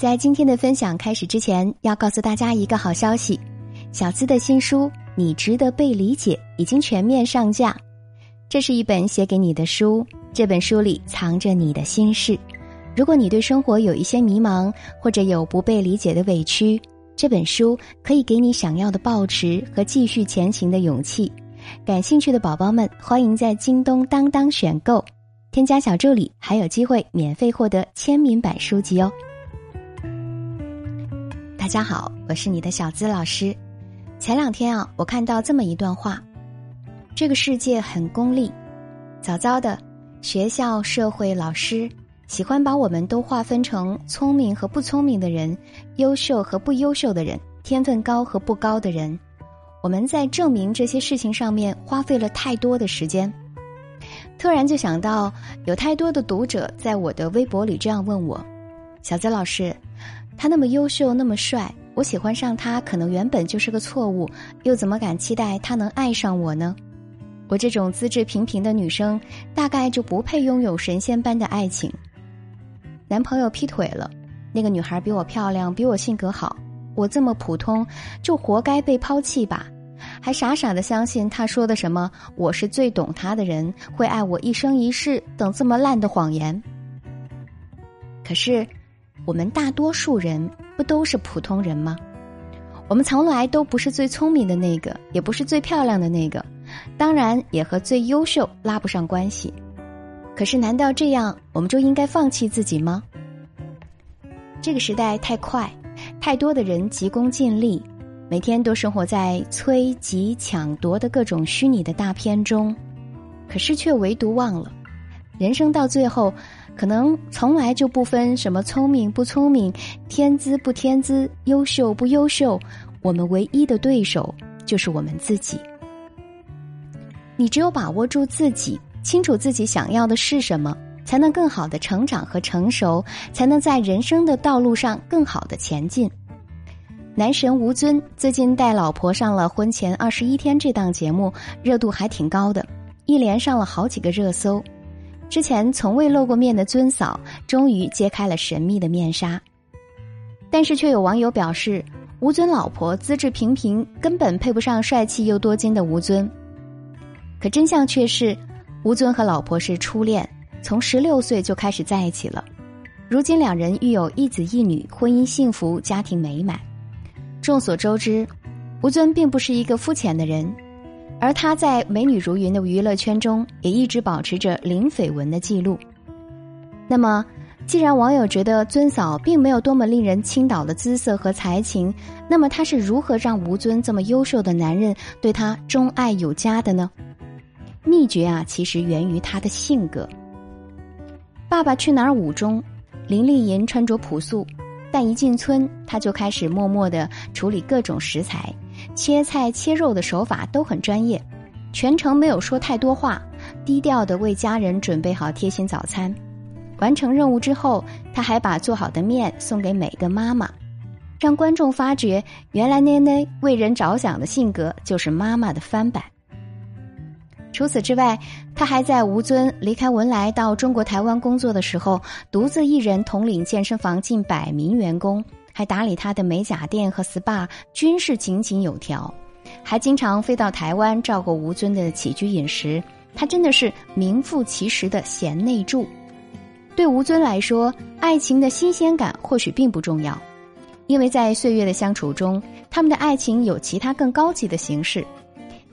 在今天的分享开始之前，要告诉大家一个好消息：小资的新书《你值得被理解》已经全面上架。这是一本写给你的书，这本书里藏着你的心事。如果你对生活有一些迷茫，或者有不被理解的委屈，这本书可以给你想要的抱持和继续前行的勇气。感兴趣的宝宝们，欢迎在京东、当当选购，添加小助理，还有机会免费获得签名版书籍哦。大家好，我是你的小资老师。前两天啊，我看到这么一段话：这个世界很功利，早早的学校、社会、老师喜欢把我们都划分成聪明和不聪明的人，优秀和不优秀的人，天分高和不高的人。我们在证明这些事情上面花费了太多的时间。突然就想到，有太多的读者在我的微博里这样问我：“小资老师。”他那么优秀，那么帅，我喜欢上他可能原本就是个错误，又怎么敢期待他能爱上我呢？我这种资质平平的女生，大概就不配拥有神仙般的爱情。男朋友劈腿了，那个女孩比我漂亮，比我性格好，我这么普通，就活该被抛弃吧？还傻傻的相信他说的什么“我是最懂他的人，会爱我一生一世”等这么烂的谎言。可是。我们大多数人不都是普通人吗？我们从来都不是最聪明的那个，也不是最漂亮的那个，当然也和最优秀拉不上关系。可是，难道这样我们就应该放弃自己吗？这个时代太快，太多的人急功近利，每天都生活在催、急、抢夺的各种虚拟的大片中，可是却唯独忘了，人生到最后。可能从来就不分什么聪明不聪明，天资不天资，优秀不优秀，我们唯一的对手就是我们自己。你只有把握住自己，清楚自己想要的是什么，才能更好的成长和成熟，才能在人生的道路上更好的前进。男神吴尊最近带老婆上了《婚前二十一天》这档节目，热度还挺高的，一连上了好几个热搜。之前从未露过面的尊嫂，终于揭开了神秘的面纱。但是，却有网友表示，吴尊老婆资质平平，根本配不上帅气又多金的吴尊。可真相却是，吴尊和老婆是初恋，从十六岁就开始在一起了。如今两人育有一子一女，婚姻幸福，家庭美满。众所周知，吴尊并不是一个肤浅的人。而他在美女如云的娱乐圈中，也一直保持着零绯闻的记录。那么，既然网友觉得尊嫂并没有多么令人倾倒的姿色和才情，那么他是如何让吴尊这么优秀的男人对他钟爱有加的呢？秘诀啊，其实源于他的性格。《爸爸去哪儿》五中，林丽莹穿着朴素，但一进村，他就开始默默的处理各种食材。切菜切肉的手法都很专业，全程没有说太多话，低调的为家人准备好贴心早餐。完成任务之后，他还把做好的面送给每个妈妈，让观众发觉原来奈奈为人着想的性格就是妈妈的翻版。除此之外，他还在吴尊离开文莱到中国台湾工作的时候，独自一人统领健身房近百名员工。还打理他的美甲店和 SPA，均是井井有条，还经常飞到台湾照顾吴尊的起居饮食。他真的是名副其实的贤内助。对吴尊来说，爱情的新鲜感或许并不重要，因为在岁月的相处中，他们的爱情有其他更高级的形式：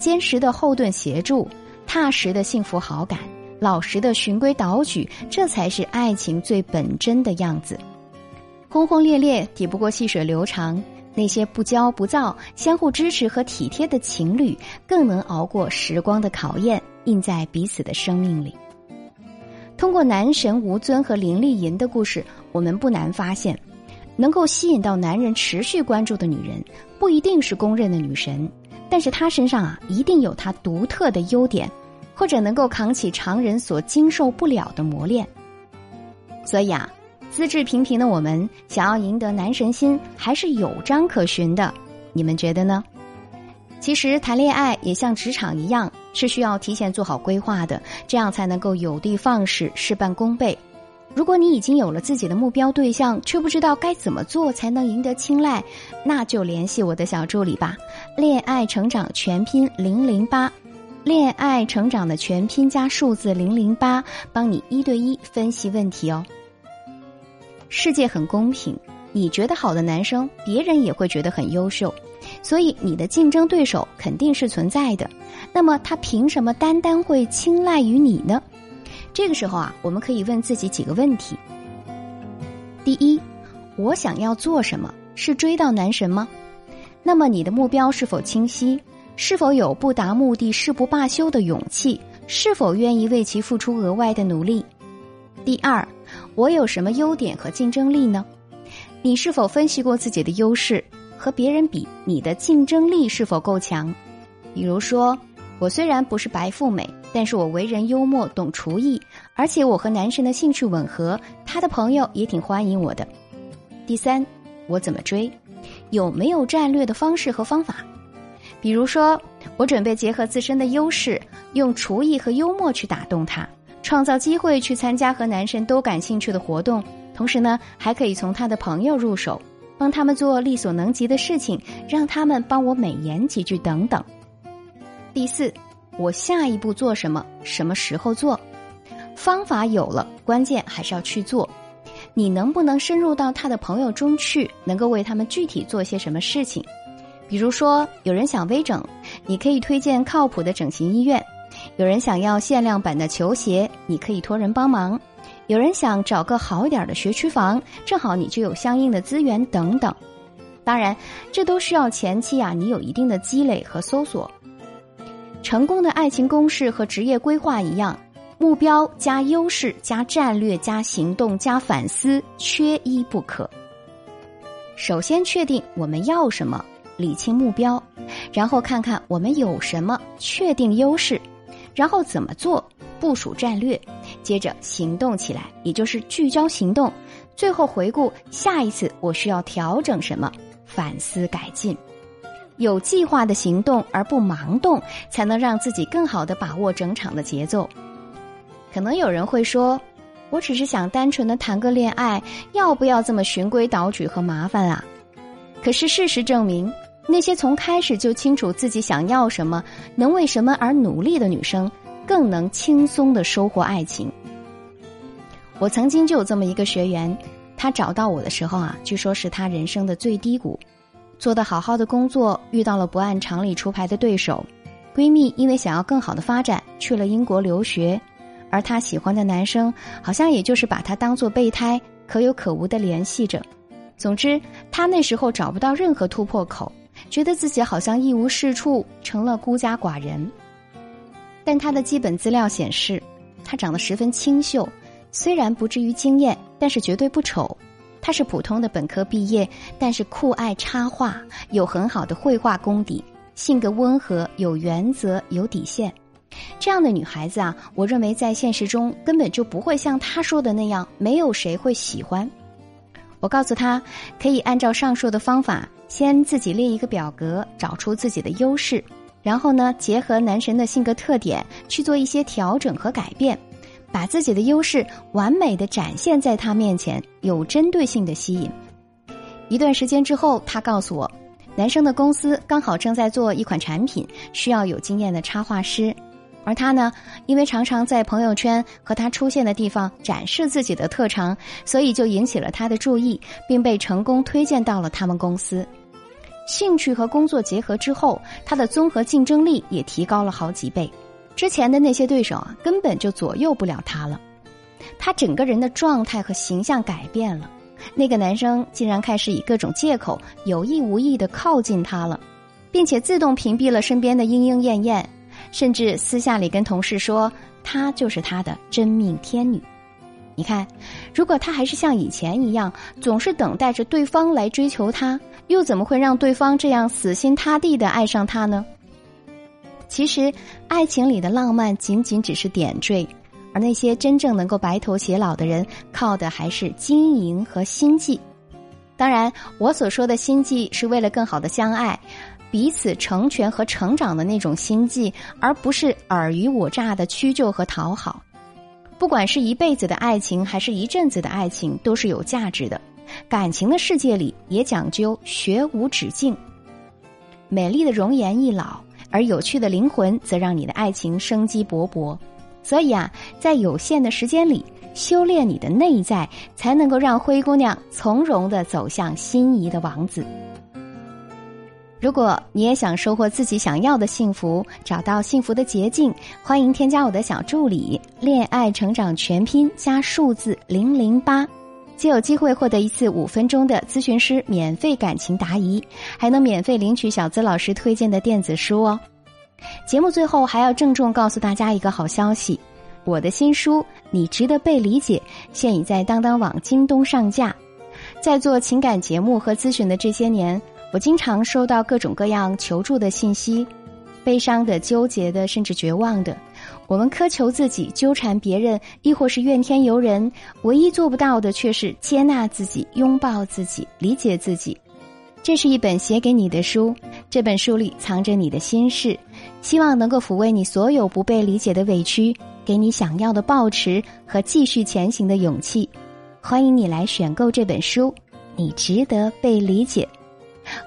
坚实的后盾协助，踏实的幸福好感，老实的循规蹈矩，这才是爱情最本真的样子。轰轰烈烈抵不过细水流长，那些不骄不躁、相互支持和体贴的情侣，更能熬过时光的考验，印在彼此的生命里。通过男神吴尊和林丽莹的故事，我们不难发现，能够吸引到男人持续关注的女人，不一定是公认的女神，但是她身上啊，一定有她独特的优点，或者能够扛起常人所经受不了的磨练。所以啊。资质平平的我们，想要赢得男神心，还是有章可循的。你们觉得呢？其实谈恋爱也像职场一样，是需要提前做好规划的，这样才能够有的放矢，事半功倍。如果你已经有了自己的目标对象，却不知道该怎么做才能赢得青睐，那就联系我的小助理吧。恋爱成长全拼零零八，恋爱成长的全拼加数字零零八，帮你一对一分析问题哦。世界很公平，你觉得好的男生，别人也会觉得很优秀，所以你的竞争对手肯定是存在的。那么他凭什么单单会青睐于你呢？这个时候啊，我们可以问自己几个问题：第一，我想要做什么？是追到男神吗？那么你的目标是否清晰？是否有不达目的誓不罢休的勇气？是否愿意为其付出额外的努力？第二，我有什么优点和竞争力呢？你是否分析过自己的优势？和别人比，你的竞争力是否够强？比如说。我虽然不是白富美，但是我为人幽默，懂厨艺，而且我和男神的兴趣吻合，他的朋友也挺欢迎我的。第三，我怎么追？有没有战略的方式和方法？比如说，我准备结合自身的优势，用厨艺和幽默去打动他，创造机会去参加和男神都感兴趣的活动，同时呢，还可以从他的朋友入手，帮他们做力所能及的事情，让他们帮我美言几句等等。第四，我下一步做什么？什么时候做？方法有了，关键还是要去做。你能不能深入到他的朋友中去？能够为他们具体做些什么事情？比如说，有人想微整，你可以推荐靠谱的整形医院；有人想要限量版的球鞋，你可以托人帮忙；有人想找个好一点的学区房，正好你就有相应的资源等等。当然，这都需要前期啊，你有一定的积累和搜索。成功的爱情公式和职业规划一样，目标加优势加战略加行动加反思，缺一不可。首先确定我们要什么，理清目标，然后看看我们有什么，确定优势，然后怎么做，部署战略，接着行动起来，也就是聚焦行动，最后回顾下一次我需要调整什么，反思改进。有计划的行动而不盲动，才能让自己更好的把握整场的节奏。可能有人会说：“我只是想单纯的谈个恋爱，要不要这么循规蹈矩和麻烦啊？”可是事实证明，那些从开始就清楚自己想要什么、能为什么而努力的女生，更能轻松的收获爱情。我曾经就有这么一个学员，她找到我的时候啊，据说是她人生的最低谷。做得好好的工作，遇到了不按常理出牌的对手，闺蜜因为想要更好的发展去了英国留学，而她喜欢的男生好像也就是把她当做备胎，可有可无的联系着。总之，她那时候找不到任何突破口，觉得自己好像一无是处，成了孤家寡人。但她的基本资料显示，她长得十分清秀，虽然不至于惊艳，但是绝对不丑。她是普通的本科毕业，但是酷爱插画，有很好的绘画功底，性格温和，有原则，有底线。这样的女孩子啊，我认为在现实中根本就不会像她说的那样，没有谁会喜欢。我告诉她，可以按照上述的方法，先自己列一个表格，找出自己的优势，然后呢，结合男神的性格特点去做一些调整和改变。把自己的优势完美的展现在他面前，有针对性的吸引。一段时间之后，他告诉我，男生的公司刚好正在做一款产品，需要有经验的插画师。而他呢，因为常常在朋友圈和他出现的地方展示自己的特长，所以就引起了他的注意，并被成功推荐到了他们公司。兴趣和工作结合之后，他的综合竞争力也提高了好几倍。之前的那些对手啊，根本就左右不了他了。他整个人的状态和形象改变了。那个男生竟然开始以各种借口有意无意的靠近他了，并且自动屏蔽了身边的莺莺燕燕，甚至私下里跟同事说她就是他的真命天女。你看，如果他还是像以前一样，总是等待着对方来追求他，又怎么会让对方这样死心塌地的爱上他呢？其实，爱情里的浪漫仅仅只是点缀，而那些真正能够白头偕老的人，靠的还是经营和心计。当然，我所说的心计是为了更好的相爱、彼此成全和成长的那种心计，而不是尔虞我诈的屈就和讨好。不管是一辈子的爱情，还是一阵子的爱情，都是有价值的。感情的世界里也讲究学无止境。美丽的容颜易老，而有趣的灵魂则让你的爱情生机勃勃。所以啊，在有限的时间里，修炼你的内在，才能够让灰姑娘从容的走向心仪的王子。如果你也想收获自己想要的幸福，找到幸福的捷径，欢迎添加我的小助理“恋爱成长全拼”加数字零零八。就有机会获得一次五分钟的咨询师免费感情答疑，还能免费领取小资老师推荐的电子书哦。节目最后还要郑重告诉大家一个好消息：我的新书《你值得被理解》现已在当当网、京东上架。在做情感节目和咨询的这些年，我经常收到各种各样求助的信息，悲伤的、纠结的，甚至绝望的。我们苛求自己，纠缠别人，亦或是怨天尤人，唯一做不到的却是接纳自己、拥抱自己、理解自己。这是一本写给你的书，这本书里藏着你的心事，希望能够抚慰你所有不被理解的委屈，给你想要的抱持和继续前行的勇气。欢迎你来选购这本书，你值得被理解。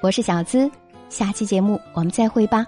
我是小资，下期节目我们再会吧。